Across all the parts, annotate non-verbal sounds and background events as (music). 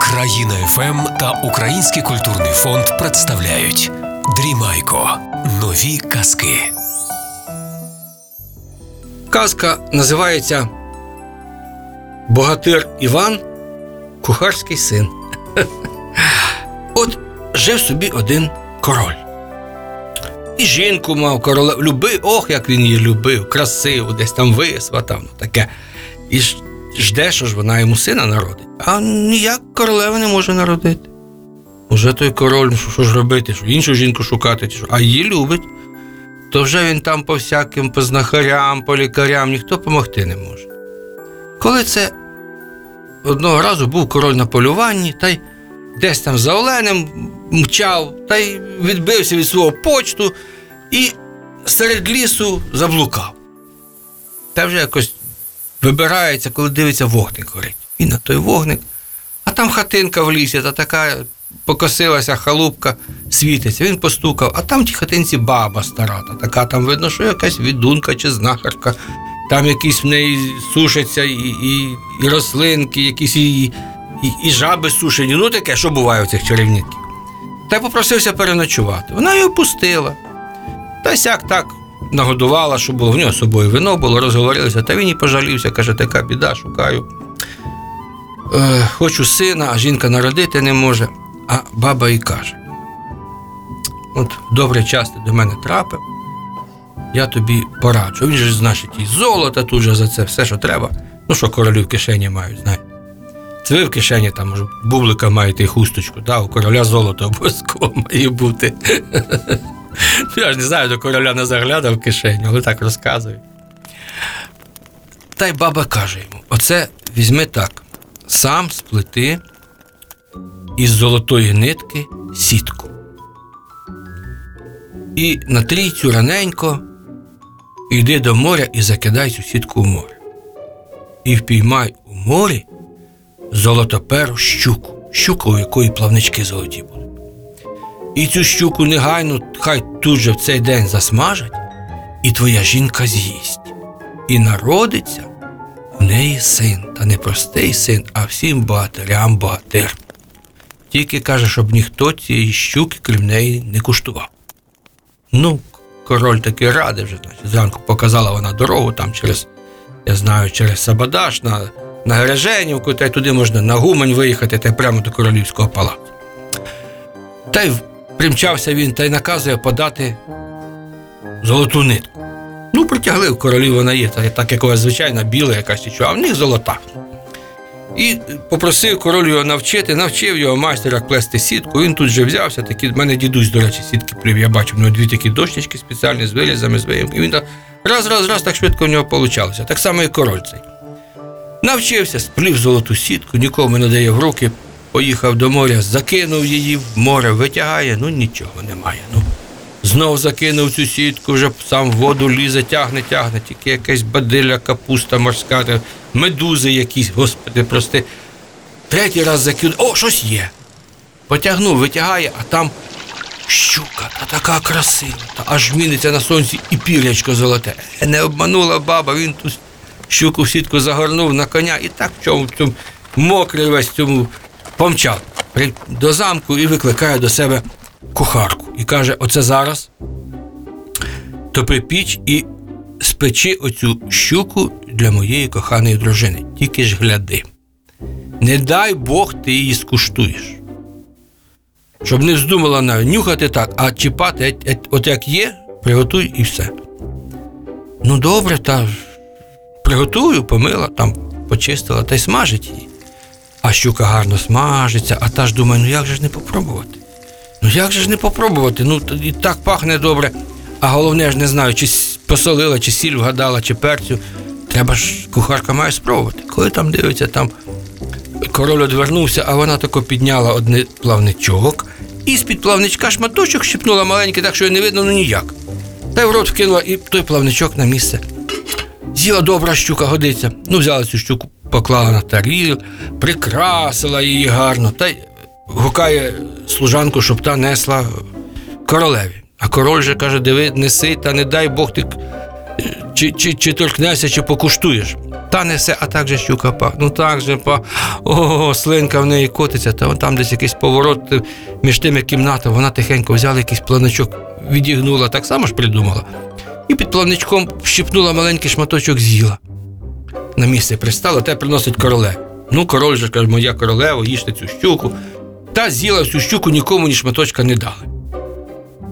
Країна ФМ та Український культурний фонд представляють Дрімайко. Нові казки. Казка називається Богатир Іван, кухарський син. (laughs) От жив собі один король. І жінку мав королев. Любив, ох, як він її любив, красиву, десь там висватав, ну таке. І жде, що ж вона йому сина народить. А ніяк королева не може народити. Уже той король, ну, що, ж робити, що іншу жінку шукати, а її любить то вже він там по всяким по знахарям, по лікарям ніхто помогти не може. Коли це одного разу був король на полюванні, та й десь там за оленем мчав, та й відбився від свого почту і серед лісу заблукав. Та вже якось вибирається, коли дивиться, вогник горить. І на той вогник, а там хатинка в лісі, та така покосилася халупка, світиться. Він постукав, а там в тій хатинці баба стара, та така там видно, що якась відунка чи знахарка. Там якісь в неї сушаться і, і, і рослинки, якісь і, і, і жаби сушені. Ну таке, що буває у цих чарівників. Та й попросився переночувати. Вона його пустила. Та сяк так нагодувала, щоб було в нього з собою вино було, розговорилися, та він і пожалівся, каже, така біда, шукаю. Е, хочу сина, а жінка народити не може. А баба і каже: От добрий час ти до мене трапив, я тобі пораджу. Він же, значить, і золото тут же за це все, що треба. Ну, що королі в кишені мають, знаєте. Це ви в кишені там може, бублика маєте і хусточку, да? у короля золото обов'язково має бути. Ну, Я ж не знаю, до короля не заглядав в кишеню, але так розказують. Та й баба каже йому: оце візьми так, сам сплети із золотої нитки сітку. І натрій цю раненько, йди до моря і закидай цю сітку в море. І впіймай у морі золотоперу щуку, щуку, у якої плавнички золоті будуть. І цю щуку негайно хай тут же в цей день засмажать, і твоя жінка з'їсть. І народиться в неї син, та не простий син, а всім багатирям багатир. Тільки каже, щоб ніхто цієї щуки, крім неї, не куштував. Ну, король таки радий вже, значить, зранку показала вона дорогу там через, я знаю, через Сабадаш на, на Гереженівку, та й туди можна на Гумань виїхати, та й прямо до королівського палацу. Та й примчався він та й наказує подати золоту нитку. Ну, притягли в королів вона є, та- так якогось звичайна біла якась чи що, а в них золота. І попросив король його навчити, навчив його майстера плести сітку. Він тут же взявся. Такі, в мене дідусь, до речі, сітки плів. Я бачив, в нього дві такі дощечки спеціальні з вилізами, з виїмками. І він так раз, раз, раз, так швидко в нього вийшло. Так само і король цей. Навчився, сплів золоту сітку, нікому не дає в руки, поїхав до моря, закинув її в море, витягає, ну нічого немає. Ну. Знов закинув цю сітку, вже сам в воду лізе, тягне, тягне, тільки якась бадилля, капуста морська, медузи якісь, господи, прости. Третій раз закинув, о, щось є. Потягнув, витягає, а там щука, та така красива, та аж міниться на сонці і пірячко золоте. Е, Не обманула баба, він ту щуку в сітку загорнув на коня і так в цьому, в цьому мокрий весь цьому помчав до замку і викликає до себе кухарку. І каже: оце зараз топи піч і спечи оцю щуку для моєї коханої дружини. Тільки ж гляди. Не дай Бог ти її скуштуєш. Щоб не вздумала навіть нюхати так, а чіпати, еть- еть- от як є, приготуй і все. Ну, добре, та приготую, помила, там почистила та й смажить її. А щука гарно смажиться, а та ж думає, ну як же ж не попробувати? Ну як же ж не попробувати? Ну і так пахне добре. А головне ж не знаю, чи посолила, чи сіль вгадала, чи перцю. Треба ж кухарка має спробувати. Коли там дивиться, там король одвернувся, а вона тако підняла одне плавничок, і з-під плавничка шматочок щипнула маленький, так що його не видно ну ніяк. Та й в рот вкинула і той плавничок на місце. З'їла добра щука, годиться. Ну, взяла цю щуку, поклала на таріл, прикрасила її гарно, та й гукає служанку, щоб та несла королеві. А король же каже: диви, неси, та не дай Бог ти чи, чи, чи торкнешся, чи покуштуєш. Та несе, а так же щука пах. Ну так же па. О, слинка в неї котиться, та там десь якийсь поворот між тими кімнатами. Вона тихенько взяла якийсь планочок, відігнула, так само ж придумала. І під планичком щипнула маленький шматочок з'їла. На місце пристала, те приносить королев. Ну, король же каже, моя королева, їжте цю щуку. Та з'їла всю щуку, нікому ні шматочка не дали.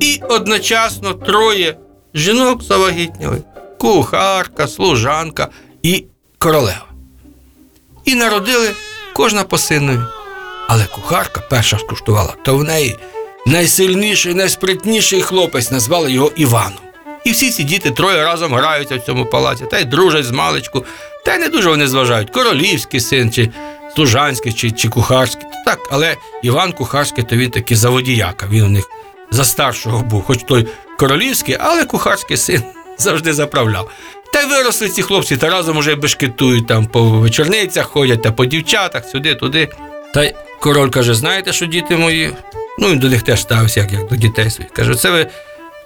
І одночасно троє жінок завагітніли: кухарка, служанка і королева. І народили кожна по синові. Але кухарка перша скуштувала, то в неї найсильніший, найспритніший хлопець назвали його Іваном. І всі ці діти троє разом граються в цьому палаці, та й дружать з маличку, та й не дуже вони зважають, королівський син, чи служанський, чи, чи кухарський. Так, але Іван Кухарський, то він таки заводіяка, він у них за старшого був, хоч той королівський, але кухарський син (laughs) завжди заправляв. Та й виросли ці хлопці, та разом уже бешкетують там по вечорницях ходять та по дівчатах, сюди, туди. Та й король каже: знаєте, що діти мої? Ну, він до них теж ставився, як, як до дітей своїх. Каже, це ви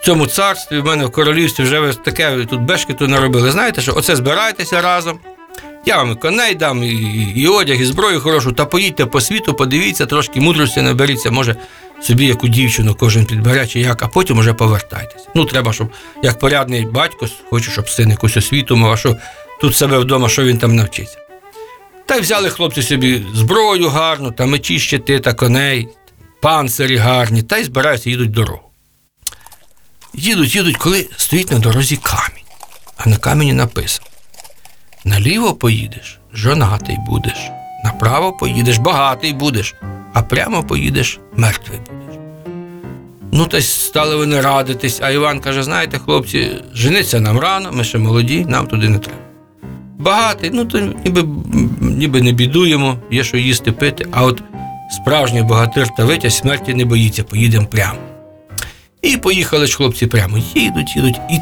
в цьому царстві, в мене в королівстві вже ви таке тут бешкету наробили. Знаєте, що оце збирайтеся разом. Я вам коней дам, і, і одяг, і зброю хорошу, та поїдьте по світу, подивіться, трошки мудрості наберіться, може собі яку дівчину кожен підбере чи як, а потім уже повертайтеся. Ну, треба, щоб як порядний батько, хочу, щоб син якусь освіту мав, а що тут себе вдома, що він там навчиться. Та й взяли хлопці собі зброю гарну, та мечі, щити та коней, панцирі гарні, та й збираються, їдуть дорогу. Їдуть, їдуть, коли стоїть на дорозі камінь, а на камені написано: наліво поїдеш, жонатий будеш, направо поїдеш, багатий будеш, а прямо поїдеш, мертвий будеш. Ну, та стали вони радитись, а Іван каже: знаєте, хлопці, жениться нам рано, ми ще молоді, нам туди не треба. Багатий, ну то ніби, ніби не бідуємо, є що їсти пити, а от справжній богатир та витязь смерті не боїться, поїдемо прямо. І поїхали ж хлопці прямо. Їдуть, їдуть, і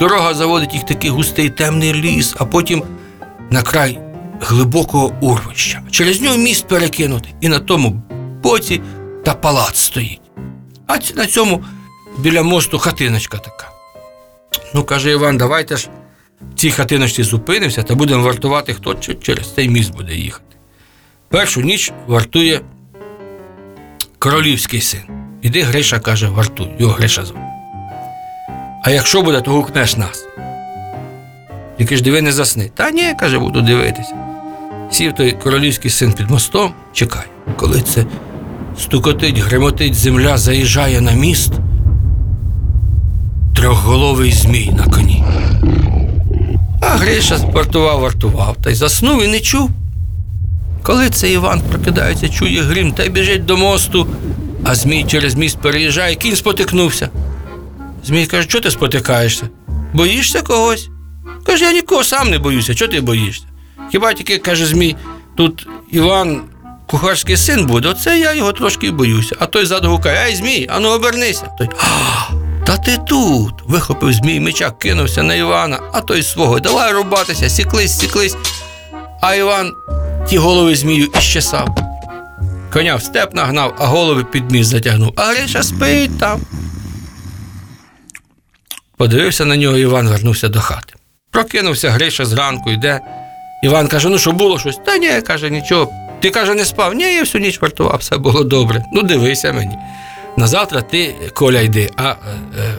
дорога заводить їх такий густий темний ліс, а потім на край глибокого урвища. Через нього міст перекинутий, і на тому боці та палац стоїть. А на цьому біля мосту хатиночка така. Ну, каже Іван, давайте ж в цій хатиночці зупинимося та будемо вартувати, хто через цей міст буде їхати. Першу ніч вартує королівський син. Іди, Гриша каже, вартуй, його Гриша звав. А якщо буде, то гукнеш нас. Тільки ж диви не засни. Та ні, каже, буду дивитися. Сів той королівський син під мостом, чекай, коли це стукотить, гремотить земля, заїжджає на міст. Трьохголовий змій на коні. А Гриша вартував, вартував, та й заснув і не чув. Коли це Іван прокидається, чує грім та й біжить до мосту, а Змій через міст переїжджає, кінь спотикнувся. Змій каже, чого ти спотикаєшся? Боїшся когось? Каже, я нікого сам не боюся, чого ти боїшся? Хіба тільки, каже Змій, тут Іван кухарський син буде, оце я його трошки боюся. А той ззаду гукає, ей, Змій, ану обернися. Той, а, та ти тут. Вихопив Змій меча, кинувся на Івана, а той свого, давай рубатися, сіклись, сіклись. А Іван ті голови змію іщесав. Коня в степ нагнав, а голови під міст затягнув. А Гриша спить там. Подивився на нього, Іван вернувся до хати. Прокинувся Гриша зранку, йде. Іван каже: ну що було щось? Та ні, каже, нічого. Ти каже, не спав? Ні, я всю ніч вартував, все було добре. Ну, дивися мені. На завтра ти, Коля, йди, а е, е,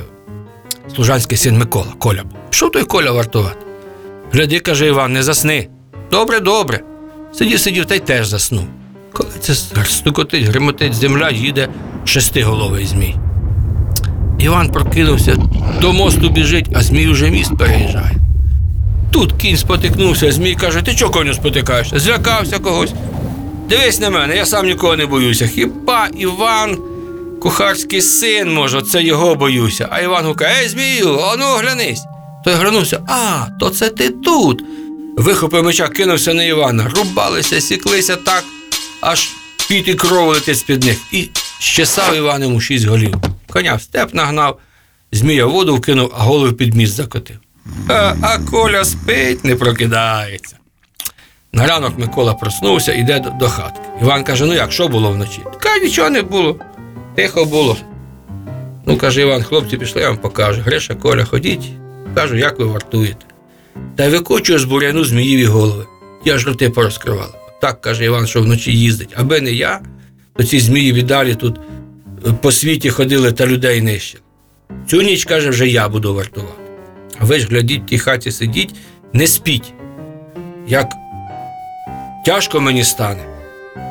служанський син Микола, Коля був. Пішов той Коля вартувати. Гляди, каже Іван, не засни. Добре, добре. Сидів, сидів та й теж заснув. Коли це стукотить, гримотить земля, їде шестиголовий змій. Іван прокинувся, до мосту біжить, а змій уже міст переїжджає. Тут кінь спотикнувся, змій каже, ти чого коню спотикаєшся? Злякався когось. Дивись на мене, я сам нікого не боюся. Хіба Іван кухарський син, може, це його боюся. А Іван гукає, ей, змію, ану оглянись. Той глянувся, а, то це ти тут. Вихопив меча, кинувся на Івана. Рубалися, сіклися так, аж піт і кров летить з-під них. І щесав Іван йому шість голів. Коня в степ нагнав, змія воду вкинув, а голову під міст закотив. А, а Коля спить, не прокидається. На ранок Микола проснувся, іде до, до хатки. Іван каже: ну як, що було вночі? Каже, нічого не було. Тихо було. Ну, каже Іван, хлопці пішли, я вам покажу. Гриша, Коля, ходіть, кажу, як ви вартуєте. та викочує з буряну зміїві голови. Я ж роти порозкривала. Так каже Іван, що вночі їздить. Аби не я, то ці змії віддалі тут е, по світі ходили та людей нищили. Цю ніч, каже, вже я буду вартувати. А ви ж глядіть в тій хаті сидіть, не спіть. Як тяжко мені стане,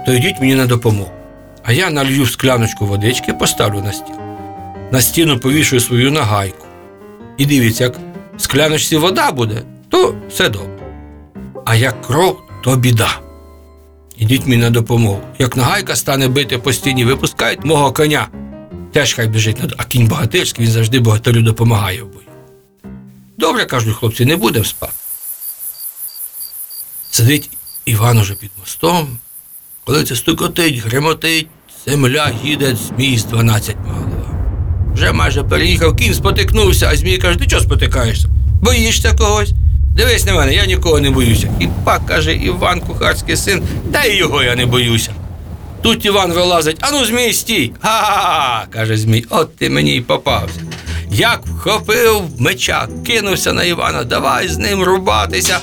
то йдіть мені на допомогу. А я налью скляночку водички, поставлю на стіл. На стіну повішую свою нагайку. І дивіться, як в скляночці вода буде, то все добре. А як кров, то біда. Ідіть мені на допомогу. Як нагайка стане бити по стіні, випускають мого коня. Теж хай біжить а кінь богатирський, він завжди богатирю допомагає. Добре, кажуть хлопці, не будемо спати. Сидить Іван уже під мостом, коли це стукотить, гремотить, земля їде змій з 12 голова. Вже майже переїхав, кінь спотикнувся, а змій каже, ти чого спотикаєшся? Боїшся когось? Дивись на мене, я нікого не боюся. І пак каже Іван, кухарський син, та й його я не боюся. Тут Іван вилазить, ану, змій, стій. Ха-ха-ха, каже Змій, от ти мені й попався. Як вхопив меча, кинувся на Івана, давай з ним рубатися.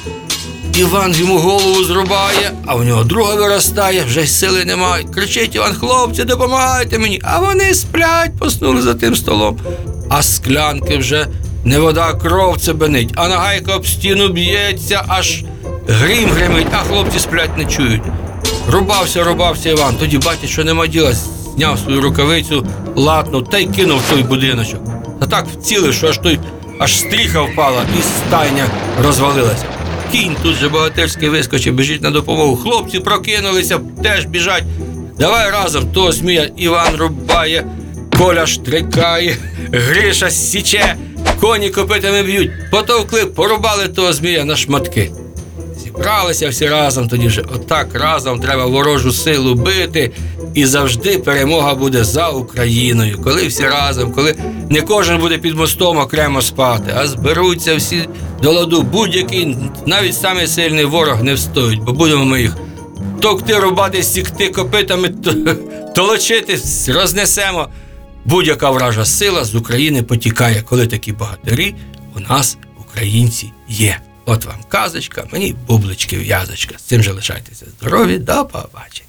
Іван йому голову зрубає, а в нього друга виростає, вже й сили немає. Кричить Іван, хлопці, допомагайте мені. А вони сплять, поснули за тим столом. А склянки вже не вода, а кров цебенить, а нагайка об стіну б'ється, аж грім гримить, а хлопці сплять не чують. Рубався, рубався Іван. Тоді бачить, що нема діла, зняв свою рукавицю, латнув та й кинув той будиночок. Та так вцілив, що аж той аж стріха впала і стайня розвалилася. Кінь тут же богатирський вискочив, біжить на допомогу. Хлопці прокинулися, теж біжать. Давай разом того змія Іван рубає, Коля штрикає, Гриша січе, коні копитами б'ють, потовкли, порубали того змія на шматки. Зібралися всі разом, тоді вже отак разом треба ворожу силу бити, і завжди перемога буде за Україною. Коли всі разом, коли не кожен буде під мостом окремо спати, а зберуться всі до ладу, будь-який, навіть самий сильний ворог не встоїть, бо будемо ми їх товкти, рубати, сікти копитами, то- толочити, рознесемо. Будь-яка вража сила з України потікає, коли такі богатирі у нас, українці, є. От вам казочка, мені бублички в'язочка. З цим же лишайтеся здорові, до побачення.